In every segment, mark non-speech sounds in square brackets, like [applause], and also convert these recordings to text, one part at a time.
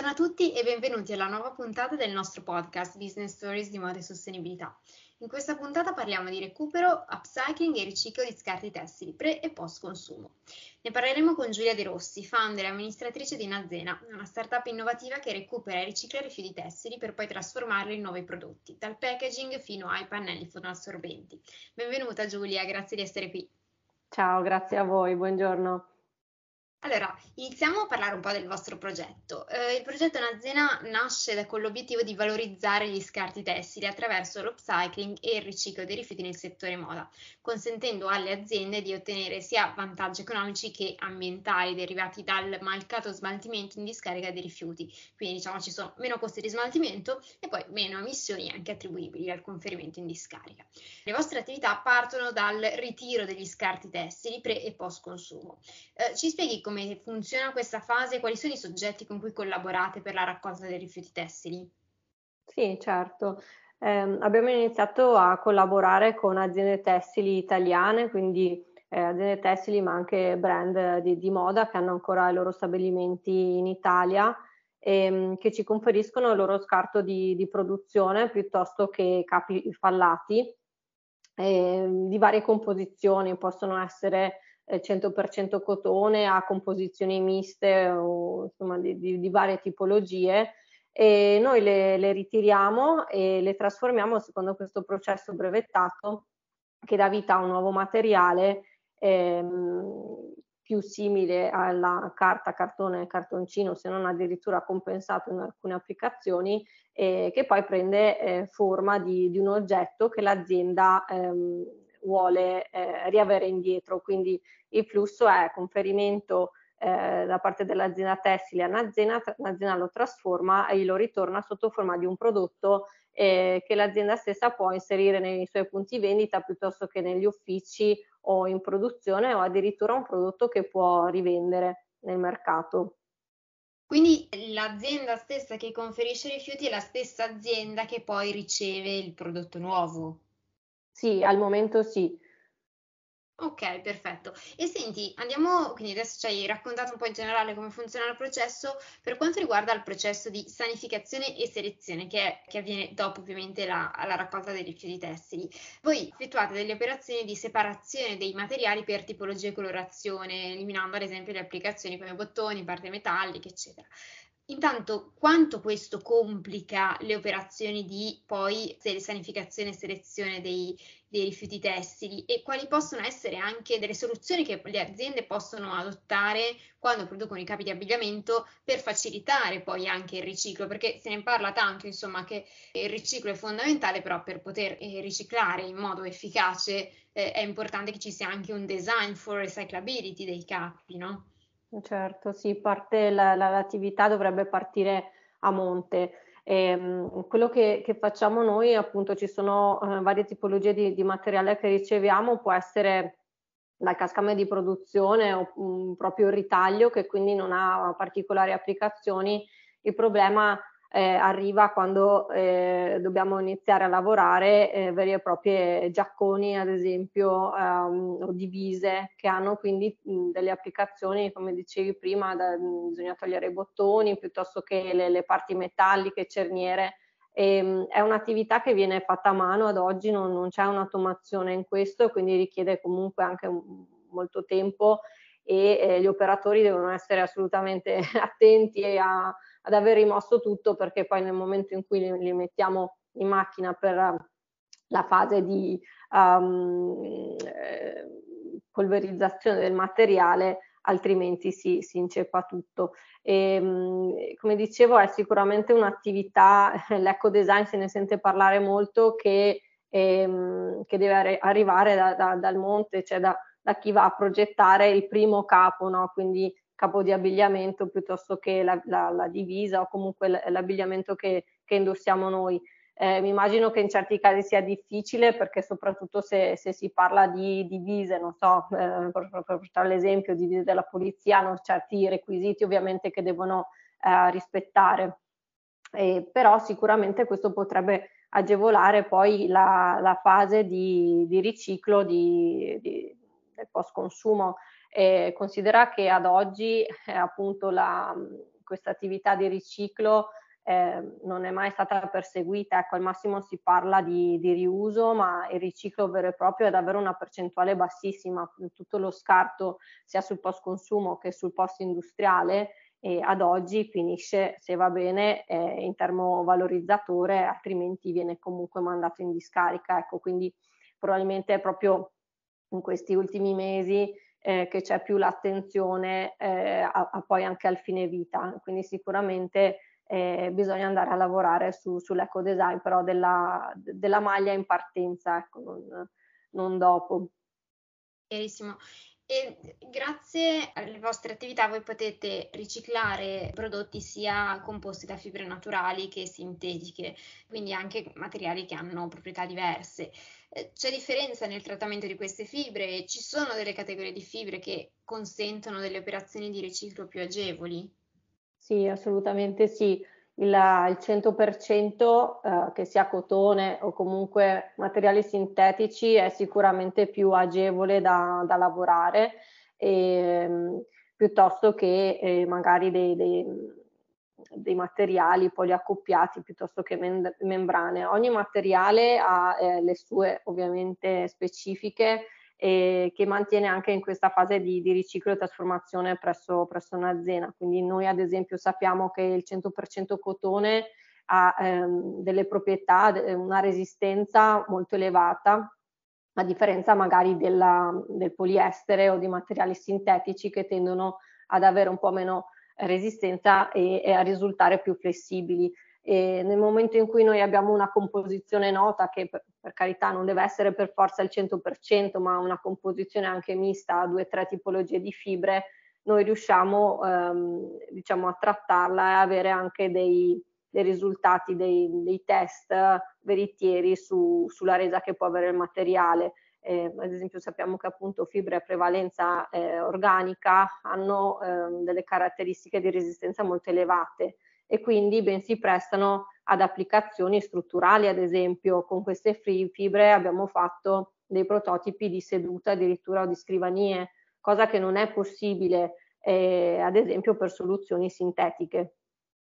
Buongiorno a tutti e benvenuti alla nuova puntata del nostro podcast Business Stories di moda e sostenibilità. In questa puntata parliamo di recupero, upcycling e riciclo di scarti tessili pre e post consumo. Ne parleremo con Giulia De Rossi, founder e amministratrice di Nazena, una startup innovativa che recupera e ricicla rifiuti tessili per poi trasformarli in nuovi prodotti, dal packaging fino ai pannelli fonoassorbenti. Benvenuta Giulia, grazie di essere qui. Ciao, grazie a voi, buongiorno. Allora, iniziamo a parlare un po' del vostro progetto. Eh, il progetto Nazena nasce da, con l'obiettivo di valorizzare gli scarti tessili attraverso l'upcycling e il riciclo dei rifiuti nel settore moda, consentendo alle aziende di ottenere sia vantaggi economici che ambientali derivati dal mancato smaltimento in discarica dei rifiuti. Quindi diciamo ci sono meno costi di smaltimento e poi meno emissioni anche attribuibili al conferimento in discarica. Le vostre attività partono dal ritiro degli scarti tessili pre e post consumo. Eh, ci spieghi come funziona questa fase quali sono i soggetti con cui collaborate per la raccolta dei rifiuti tessili? Sì, certo. Eh, abbiamo iniziato a collaborare con aziende tessili italiane, quindi eh, aziende tessili ma anche brand di, di, moda che hanno ancora i loro stabilimenti in Italia e ehm, che ci conferiscono il loro scarto di, di produzione piuttosto che capi fallati eh, di varie composizioni, possono essere 100% eh, cotone a composizioni miste o insomma di, di, di varie tipologie e noi le, le, ritiriamo e le trasformiamo secondo questo processo brevettato che dà vita a un nuovo materiale ehm, più simile alla carta, cartone cartoncino, se non addirittura compensato in alcune applicazioni, eh, che poi prende eh, forma di, di, un oggetto che l'azienda ehm, vuole eh, riavere indietro. Quindi il flusso è conferimento eh, da parte dell'azienda tessile a un'azienda, l'azienda lo trasforma e lo ritorna sotto forma di un prodotto eh, che l'azienda stessa può inserire nei suoi punti vendita piuttosto che negli uffici o in produzione o addirittura un prodotto che può rivendere nel mercato. Quindi l'azienda stessa che conferisce i rifiuti è la stessa azienda che poi riceve il prodotto nuovo. Sì, al momento sì. Ok, perfetto. E senti, andiamo, quindi adesso ci hai raccontato un po' in generale come funziona il processo, per quanto riguarda il processo di sanificazione e selezione che, è, che avviene dopo ovviamente la, la, raccolta dei rifiuti tessili. Voi effettuate delle operazioni di separazione dei materiali per tipologia e colorazione, eliminando ad esempio le applicazioni come bottoni, parti metalliche, eccetera. Intanto, quanto questo complica le operazioni di poi sanificazione e selezione dei, dei, rifiuti tessili e quali possono essere anche delle soluzioni che le aziende possono adottare quando producono i capi di abbigliamento per facilitare poi anche il riciclo, perché se ne parla tanto, insomma, che il riciclo è fondamentale, però per poter eh, riciclare in modo efficace eh, è importante che ci sia anche un design for recyclability dei capi, no? Certo, sì, parte la, la, l'attività dovrebbe partire a monte. E, ehm, quello che, che, facciamo noi, appunto, ci sono uh, varie tipologie di, di, materiale che riceviamo, può essere dal cascame di produzione o um, proprio il ritaglio che quindi non ha particolari applicazioni. Il problema eh, arriva quando eh, dobbiamo iniziare a lavorare eh, veri e proprie giacconi, ad esempio, ehm, o divise, che hanno quindi mh, delle applicazioni, come dicevi prima, da, bisogna togliere i bottoni piuttosto che le, le parti metalliche, cerniere. E, mh, è un'attività che viene fatta a mano ad oggi, non, non c'è un'automazione in questo, quindi richiede comunque anche molto tempo e eh, gli operatori devono essere assolutamente [laughs] attenti a ad aver rimosso tutto perché poi nel momento in cui li, li mettiamo in macchina per la fase di um, eh, polverizzazione del materiale altrimenti si, si inceppa tutto. E, um, come dicevo è sicuramente un'attività, [laughs] l'eco design se ne sente parlare molto che, ehm, che deve arrivare da, da, dal monte, cioè da, da, chi va a progettare il primo capo, no? quindi capo di abbigliamento piuttosto che la, la, la divisa o comunque l'abbigliamento che, che indossiamo noi. Eh, mi immagino che in certi casi sia difficile perché soprattutto se, se si parla di divise, non so, eh, per, portare l'esempio di divise della polizia, hanno certi requisiti ovviamente che devono eh, rispettare. Eh, però sicuramente questo potrebbe agevolare poi la, la fase di, di riciclo di, di, post consumo eh, considera che ad oggi eh, appunto la, questa attività di riciclo eh, non è mai stata perseguita, ecco al massimo si parla di, di, riuso, ma il riciclo vero e proprio è davvero una percentuale bassissima, tutto lo scarto sia sul post consumo che sul post industriale e ad oggi finisce, se va bene, eh, in termovalorizzatore, altrimenti viene comunque mandato in discarica, ecco quindi probabilmente è proprio in questi ultimi mesi eh, che c'è più l'attenzione eh, a, a poi anche al fine vita, quindi sicuramente eh, bisogna andare a lavorare su, sull'eco design però della, della, maglia in partenza, ecco, non, non dopo. Chiarissimo. E grazie alle vostre attività voi potete riciclare prodotti sia composti da fibre naturali che sintetiche, quindi anche materiali che hanno proprietà diverse. Eh, c'è differenza nel trattamento di queste fibre? Ci sono delle categorie di fibre che consentono delle operazioni di riciclo più agevoli? Sì, assolutamente sì. Il, il 100% eh, che sia cotone o comunque materiali sintetici è sicuramente più agevole da, da lavorare e, ehm, piuttosto che eh, magari dei, dei, dei, materiali poliaccoppiati piuttosto che men- membrane. Ogni materiale ha eh, le sue ovviamente specifiche e che mantiene anche in questa fase di, di riciclo e trasformazione presso, presso, un'azienda. Quindi noi ad esempio sappiamo che il 100% cotone ha ehm, delle proprietà, una resistenza molto elevata, a differenza magari della, del poliestere o di materiali sintetici che tendono ad avere un po' meno resistenza e, e a risultare più flessibili. E nel momento in cui noi abbiamo una composizione nota, che per, per carità non deve essere per forza il 100%, ma una composizione anche mista a due o tre tipologie di fibre, noi riusciamo ehm, diciamo, a trattarla e avere anche dei, dei risultati, dei, dei, test veritieri su, sulla resa che può avere il materiale. Eh, ad esempio sappiamo che appunto fibre a prevalenza eh, organica hanno eh, delle caratteristiche di resistenza molto elevate e quindi ben si prestano ad applicazioni strutturali, ad esempio con queste fibre abbiamo fatto dei prototipi di seduta addirittura o di scrivanie, cosa che non è possibile eh, ad esempio per soluzioni sintetiche.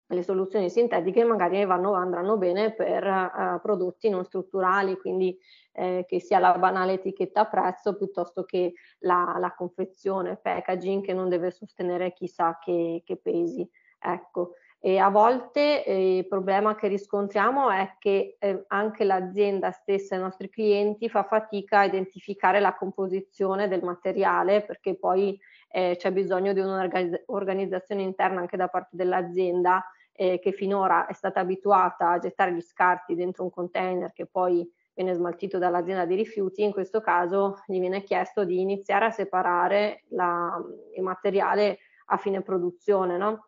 Le soluzioni sintetiche magari vanno, andranno bene per uh, prodotti non strutturali, quindi eh, che sia la banale etichetta prezzo piuttosto che la, la confezione, packaging che non deve sostenere chissà che, che pesi. Ecco, e a volte eh, il problema che riscontriamo è che eh, anche l'azienda stessa, i nostri clienti, fa fatica a identificare la composizione del materiale perché poi eh, c'è bisogno di un'organizzazione interna anche da parte dell'azienda eh, che finora è stata abituata a gettare gli scarti dentro un container che poi viene smaltito dall'azienda di rifiuti, in questo caso gli viene chiesto di iniziare a separare la, il materiale a fine produzione, no?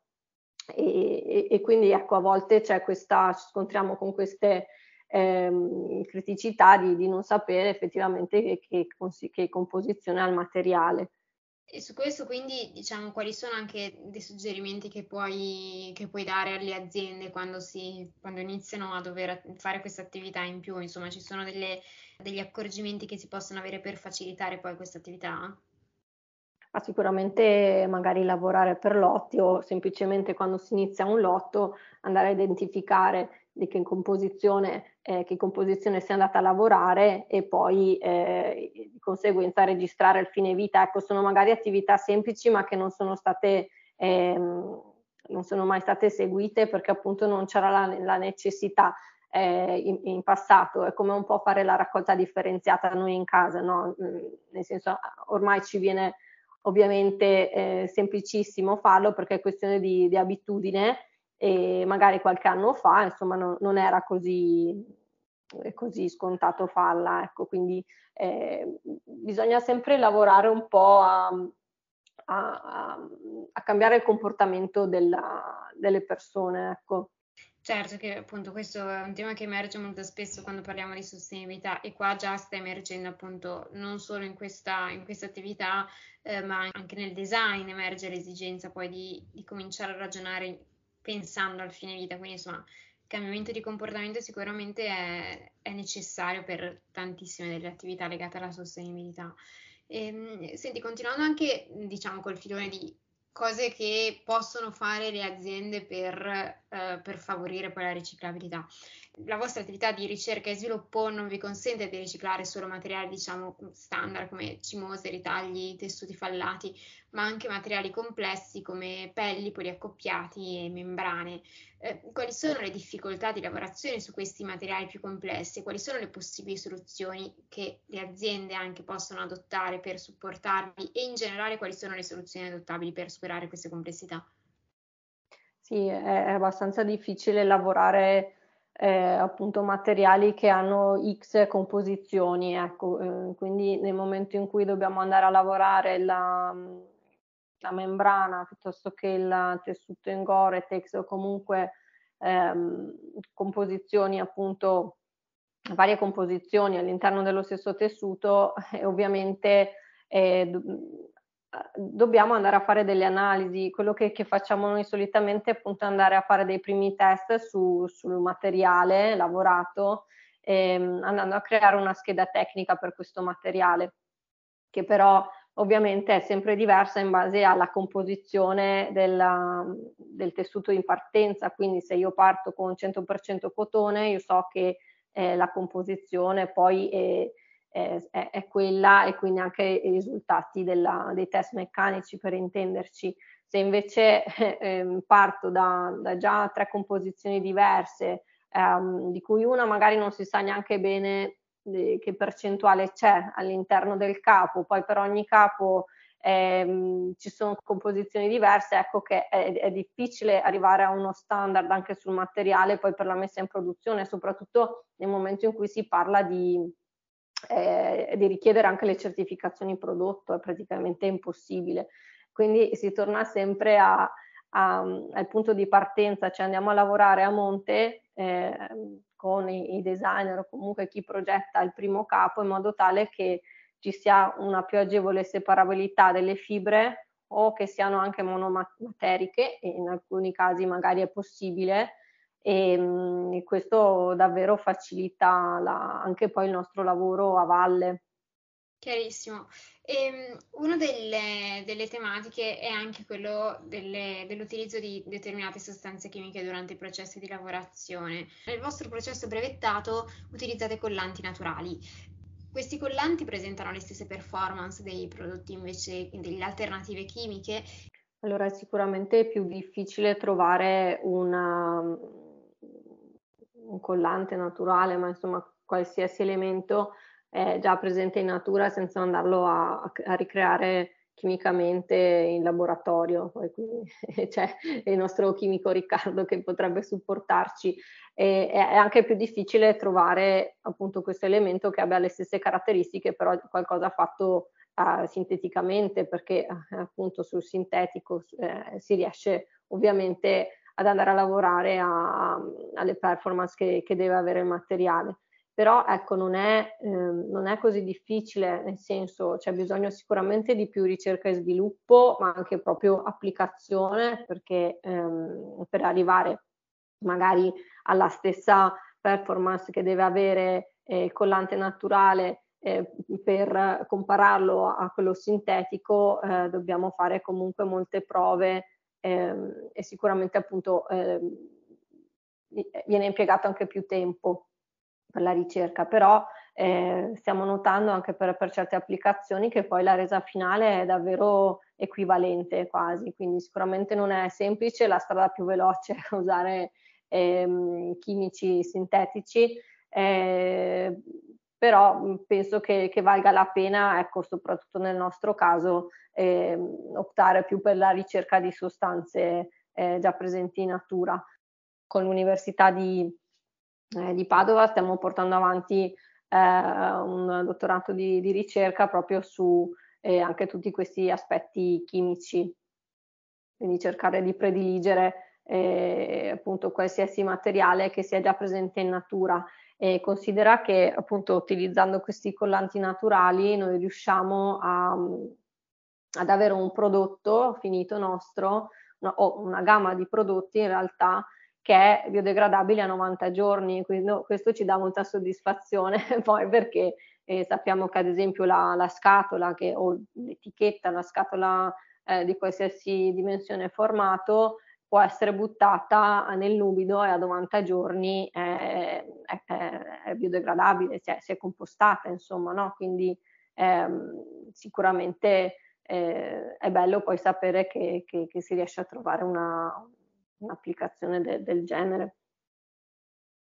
E, e, quindi ecco a volte c'è questa, ci scontriamo con queste ehm, criticità di, di, non sapere effettivamente che, che, che composizione ha il materiale. E su questo quindi diciamo quali sono anche dei suggerimenti che puoi, che puoi dare alle aziende quando, si, quando, iniziano a dover fare questa attività in più? Insomma, ci sono delle, degli accorgimenti che si possono avere per facilitare poi questa attività? Ma sicuramente magari lavorare per lotti o semplicemente quando si inizia un lotto andare a identificare di che composizione, eh, che composizione si è andata a lavorare e poi eh, di conseguenza registrare il fine vita. Ecco, sono magari attività semplici ma che non sono state ehm, non sono mai state eseguite perché appunto non c'era la, la necessità eh, in, in, passato, è come un po' fare la raccolta differenziata noi in casa, no? Mm, nel senso ormai ci viene ovviamente è semplicissimo farlo perché è questione di, di, abitudine e magari qualche anno fa insomma no, non era così, così, scontato farla, ecco, quindi eh, bisogna sempre lavorare un po' a, a, a cambiare il comportamento della, delle persone, ecco. Certo che appunto questo è un tema che emerge molto spesso quando parliamo di sostenibilità e qua già sta emergendo appunto non solo in questa, in questa attività eh, ma anche nel design emerge l'esigenza poi di, di, cominciare a ragionare pensando al fine vita, quindi insomma il cambiamento di comportamento sicuramente è, è necessario per tantissime delle attività legate alla sostenibilità. E, ehm, senti, continuando anche diciamo col filone di cose che possono fare le aziende per, eh, per favorire poi la riciclabilità la vostra attività di ricerca e sviluppo non vi consente di riciclare solo materiali, diciamo, standard come cimose, ritagli, tessuti fallati, ma anche materiali complessi come pelli, poliaccoppiati e membrane. Eh, quali sono le difficoltà di lavorazione su questi materiali più complessi? Quali sono le possibili soluzioni che le aziende anche possono adottare per supportarli e in generale quali sono le soluzioni adottabili per superare queste complessità? Sì, è abbastanza difficile lavorare eh, appunto materiali che hanno X composizioni, ecco, eh, quindi nel momento in cui dobbiamo andare a lavorare la, la membrana piuttosto che il tessuto in Gore-Tex o comunque ehm, composizioni appunto varie composizioni all'interno dello stesso tessuto e ovviamente eh, dobbiamo andare a fare delle analisi. Quello che, che, facciamo noi solitamente è appunto andare a fare dei primi test su, sul materiale lavorato, ehm, andando a creare una scheda tecnica per questo materiale, che però ovviamente è sempre diversa in base alla composizione della, del tessuto in partenza. Quindi se io parto con 100% cotone, io so che eh, la composizione poi è è, è, quella e quindi anche i risultati della, dei test meccanici per intenderci. Se invece [laughs] eh, parto da, da, già tre composizioni diverse, ehm, di cui una magari non si sa neanche bene eh, che percentuale c'è all'interno del capo, poi per ogni capo ehm, ci sono composizioni diverse, ecco che è, è, difficile arrivare a uno standard anche sul materiale poi per la messa in produzione, soprattutto nel momento in cui si parla di, eh, di richiedere anche le certificazioni prodotto è praticamente impossibile. Quindi si torna sempre a, a, al punto di partenza, cioè andiamo a lavorare a monte eh, con i, i, designer o comunque chi progetta il primo capo in modo tale che ci sia una più agevole separabilità delle fibre o che siano anche monomateriche e in alcuni casi magari è possibile e, mh, mm, questo davvero facilita la, anche poi il nostro lavoro a valle. Chiarissimo. E, ehm, una delle, delle, tematiche è anche quello delle, dell'utilizzo di determinate sostanze chimiche durante i processi di lavorazione. Nel vostro processo brevettato utilizzate collanti naturali. Questi collanti presentano le stesse performance dei prodotti invece delle alternative chimiche? Allora è sicuramente più difficile trovare una, un collante naturale, ma insomma qualsiasi elemento è già presente in natura senza andarlo a, a ricreare chimicamente in laboratorio. Poi quindi [laughs] c'è il nostro chimico Riccardo che potrebbe supportarci. E, è anche più difficile trovare appunto questo elemento che abbia le stesse caratteristiche, però qualcosa fatto uh, sinteticamente, perché uh, appunto sul sintetico uh, si riesce ovviamente ad andare a lavorare a, alle performance che, che, deve avere il materiale. Però ecco, non è, eh, non è così difficile, nel senso c'è bisogno sicuramente di più ricerca e sviluppo, ma anche proprio applicazione, perché ehm, per arrivare magari alla stessa performance che deve avere eh, il collante naturale eh, per compararlo a quello sintetico eh, dobbiamo fare comunque molte prove ehm, e sicuramente appunto ehm, viene impiegato anche più tempo per la ricerca, però eh, stiamo notando anche per, per, certe applicazioni che poi la resa finale è davvero equivalente quasi, quindi sicuramente non è semplice, la strada più veloce è usare ehm, chimici sintetici, eh, però penso che, che, valga la pena, ecco, soprattutto nel nostro caso, eh, optare più per la ricerca di sostanze eh, già presenti in natura. Con l'Università di, eh, di Padova stiamo portando avanti eh, un dottorato di, di, ricerca proprio su eh, anche tutti questi aspetti chimici, quindi cercare di prediligere eh, appunto qualsiasi materiale che sia già presente in natura. E considera che appunto utilizzando questi collanti naturali noi riusciamo a, ad avere un prodotto finito nostro una, o una gamma di prodotti in realtà che è biodegradabile a 90 giorni, quindi questo ci dà molta soddisfazione. [laughs] Poi perché eh, sappiamo che ad esempio la, la scatola che, o l'etichetta, la scatola eh, di qualsiasi dimensione e formato può essere buttata nel nubido e a 90 giorni è, è, è biodegradabile, cioè si è compostata, insomma, no? Quindi ehm, sicuramente eh, è bello poi sapere che, che, che, si riesce a trovare una, un'applicazione de, del genere.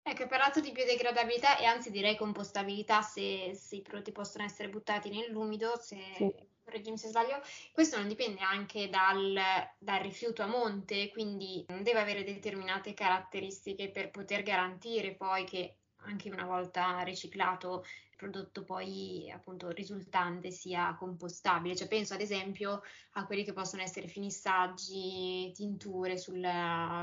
Ecco, hai parlato di biodegradabilità e anzi direi compostabilità se, se i prodotti possono essere buttati nell'umido, se, sì. Correggimi se sbaglio, questo non dipende anche dal, dal, rifiuto a monte, quindi deve avere determinate caratteristiche per poter garantire poi che anche una volta riciclato il prodotto poi appunto risultante sia compostabile. Cioè penso ad esempio a quelli che possono essere finissaggi, tinture sul,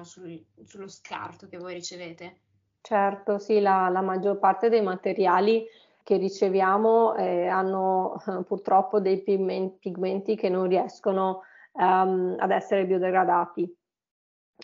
sul, sullo scarto che voi ricevete. Certo, sì, la, la maggior parte dei materiali che riceviamo eh, hanno eh, purtroppo dei pigmenti, che non riescono um, ad essere biodegradati.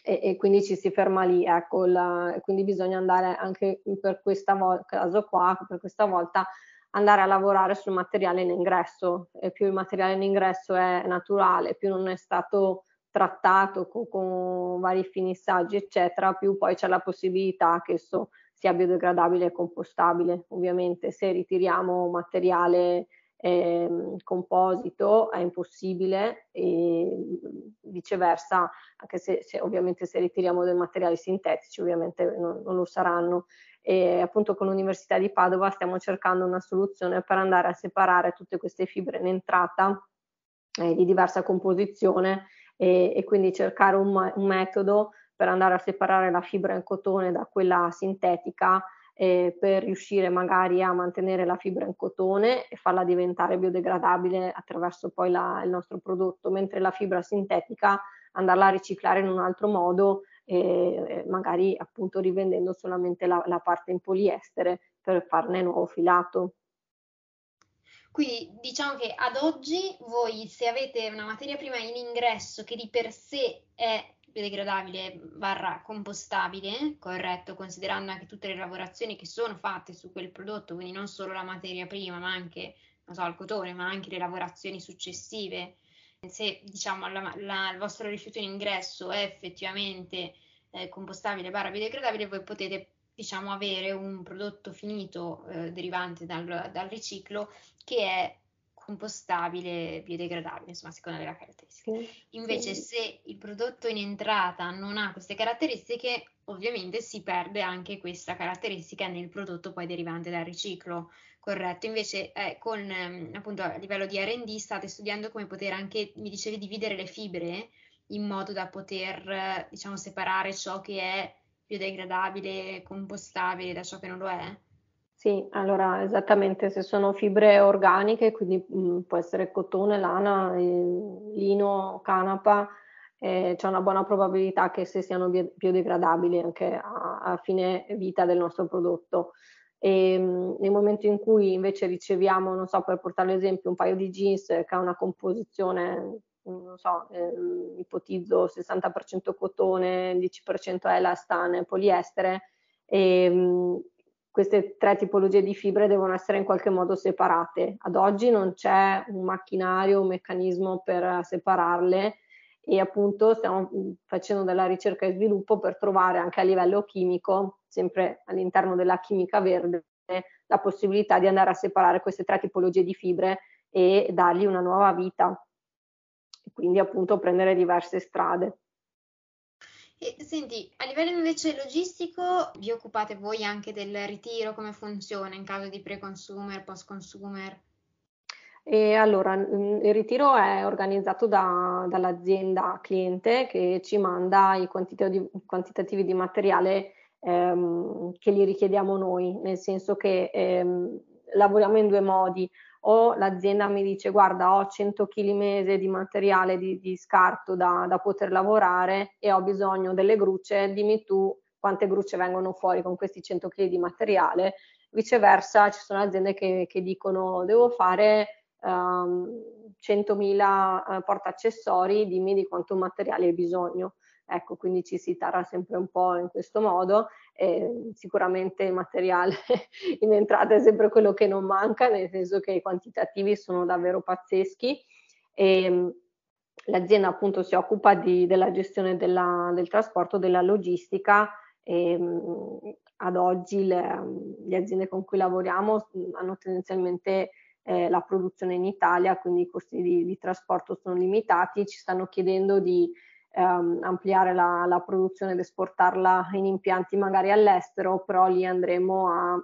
E, e, quindi ci si ferma lì, ecco, la, quindi bisogna andare anche per questo vo- caso qua, per questa volta, andare a lavorare sul materiale in ingresso. E più il materiale in ingresso è naturale, più non è stato trattato con, con vari finissaggi, eccetera, più poi c'è la possibilità che esso sia biodegradabile e compostabile. Ovviamente se ritiriamo materiale eh, composito è impossibile e viceversa, anche se, se, ovviamente se ritiriamo dei materiali sintetici ovviamente non, non lo saranno. E appunto con l'Università di Padova stiamo cercando una soluzione per andare a separare tutte queste fibre in entrata eh, di diversa composizione e, e quindi cercare un, un, metodo per andare a separare la fibra in cotone da quella sintetica eh, per riuscire magari a mantenere la fibra in cotone e farla diventare biodegradabile attraverso poi la, il nostro prodotto, mentre la fibra sintetica andarla a riciclare in un altro modo eh, magari appunto rivendendo solamente la, la parte in poliestere per farne nuovo filato. Quindi diciamo che ad oggi voi se avete una materia prima in ingresso che di per sé è biodegradabile barra compostabile, corretto, considerando anche tutte le lavorazioni che sono fatte su quel prodotto, quindi non solo la materia prima, ma anche, so, il cotone, ma anche le lavorazioni successive. Se diciamo la, la, il vostro rifiuto in ingresso è effettivamente eh, compostabile barra biodegradabile, voi potete diciamo, avere un prodotto finito eh, derivante dal, dal, riciclo che è compostabile, biodegradabile, insomma, secondo le caratteristiche. Invece, sì. se il prodotto in entrata non ha queste caratteristiche, ovviamente si perde anche questa caratteristica nel prodotto poi derivante dal riciclo. Corretto, invece eh, con ehm, appunto a livello di RD state studiando come poter anche, mi dicevi, dividere le fibre in modo da poter, diciamo, separare ciò che è biodegradabile, compostabile da ciò che non lo è? Sì, allora esattamente, se sono fibre organiche, quindi mh, mm, può essere cotone, lana, eh, lino, canapa, eh, c'è una buona probabilità che se siano biodegradabili anche a, a fine vita del nostro prodotto. E, mh, mm, nel momento in cui invece riceviamo, non so, per portare l'esempio, un paio di jeans che ha una composizione non so, eh, ipotizzo 60% cotone, 10% elastane, poliestere, e queste tre tipologie di fibre devono essere in qualche modo separate. Ad oggi non c'è un macchinario, un meccanismo per separarle e appunto stiamo facendo della ricerca e sviluppo per trovare anche a livello chimico, sempre all'interno della chimica verde, la possibilità di andare a separare queste tre tipologie di fibre e dargli una nuova vita quindi appunto prendere diverse strade. E, senti, a livello invece logistico, vi occupate voi anche del ritiro, come funziona in caso di pre-consumer, post-consumer? E allora, mm, il ritiro è organizzato da, dall'azienda cliente che ci manda i quantitativi, di materiale ehm, che gli richiediamo noi, nel senso che ehm, lavoriamo in due modi o l'azienda mi dice guarda ho 100 kg mese di materiale di, di scarto da, da, poter lavorare e ho bisogno delle grucce, dimmi tu quante grucce vengono fuori con questi 100 kg di materiale. Viceversa ci sono aziende che, che dicono devo fare um, 100.000 uh, portaaccessori, dimmi di quanto materiale hai bisogno. Ecco, quindi ci si tarra sempre un po' in questo modo. Eh, sicuramente materiale [laughs] in entrata è sempre quello che non manca, nel senso che i quantitativi sono davvero pazzeschi. E, l'azienda appunto si occupa di, della gestione della, del trasporto, della logistica e mh, ad oggi le, le, aziende con cui lavoriamo hanno tendenzialmente eh, la produzione in Italia, quindi i costi di, di, trasporto sono limitati, ci stanno chiedendo di ehm, ampliare la, la, produzione ed esportarla in impianti magari all'estero, però lì andremo a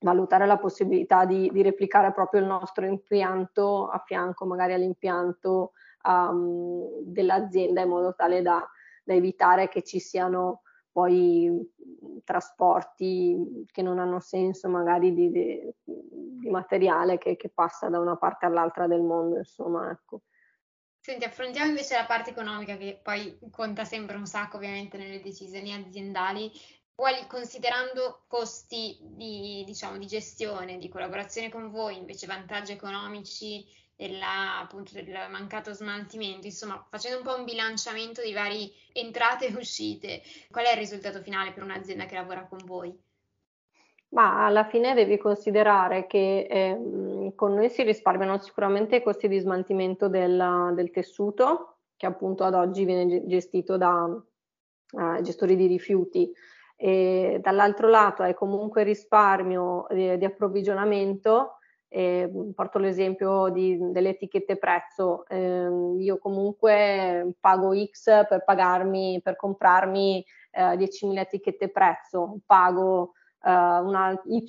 valutare la possibilità di, di replicare proprio il nostro impianto a fianco magari all'impianto um, dell'azienda in modo tale da, da evitare che ci siano poi trasporti che non hanno senso magari di, di, di materiale che, che, passa da una parte all'altra del mondo, insomma, ecco. Senti, affrontiamo invece la parte economica che poi conta sempre un sacco ovviamente nelle decisioni aziendali. Quali, considerando costi di, diciamo, di gestione, di collaborazione con voi, invece vantaggi economici della, appunto, del mancato smaltimento, insomma, facendo un po' un bilanciamento di varie entrate e uscite, qual è il risultato finale per un'azienda che lavora con voi? Ma alla fine devi considerare che eh, con noi si risparmiano sicuramente i costi di smaltimento del, del tessuto, che appunto ad oggi viene gestito da uh, gestori di rifiuti. E dall'altro lato hai comunque risparmio di, di approvvigionamento eh, porto l'esempio di, delle etichette prezzo, eh, io comunque pago X per pagarmi, per comprarmi eh, 10.000 etichette prezzo, pago eh, una Y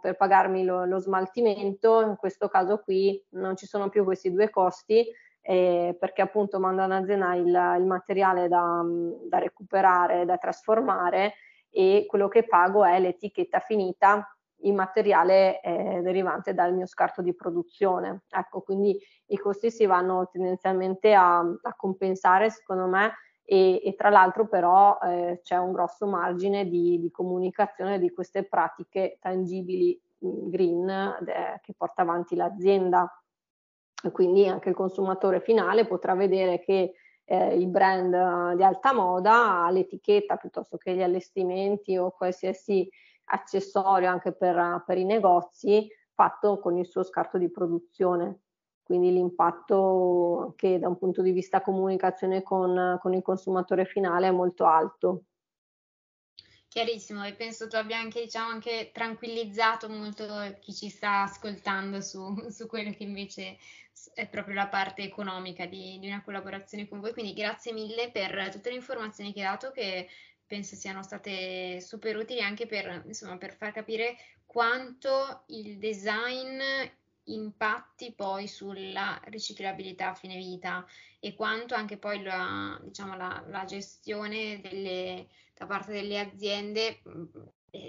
per pagarmi lo, lo, smaltimento, in questo caso qui non ci sono più questi due costi eh, perché appunto mando un'azienda il, il materiale da, da recuperare, da trasformare e quello che pago è l'etichetta finita il materiale eh, derivante dal mio scarto di produzione. Ecco, quindi i costi si vanno tendenzialmente a, a compensare, secondo me, e, e tra l'altro però eh, c'è un grosso margine di, di, comunicazione di queste pratiche tangibili green eh, che porta avanti l'azienda. Quindi anche il consumatore finale potrà vedere che eh, il brand di alta moda ha l'etichetta piuttosto che gli allestimenti o qualsiasi accessorio anche per, per i negozi fatto con il suo scarto di produzione. Quindi l'impatto che da un punto di vista comunicazione con, con il consumatore finale è molto alto. Chiarissimo, e penso tu abbia anche, diciamo, anche tranquillizzato molto chi ci sta ascoltando su, [laughs] su quello che invece è proprio la parte economica di, di, una collaborazione con voi. Quindi grazie mille per tutte le informazioni che hai dato che penso siano state super utili anche per, insomma, per far capire quanto il design impatti poi sulla riciclabilità a fine vita e quanto anche poi la, diciamo, la, la gestione delle, da parte delle aziende,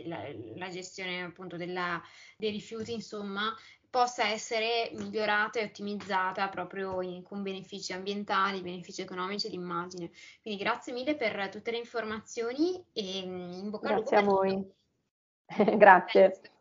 la, la gestione appunto della, dei rifiuti, insomma, possa essere migliorata e ottimizzata proprio in, con benefici ambientali, benefici economici e di immagine. Quindi grazie mille per tutte le informazioni e mm, in bocca al lupo. Grazie a voi. [laughs] grazie.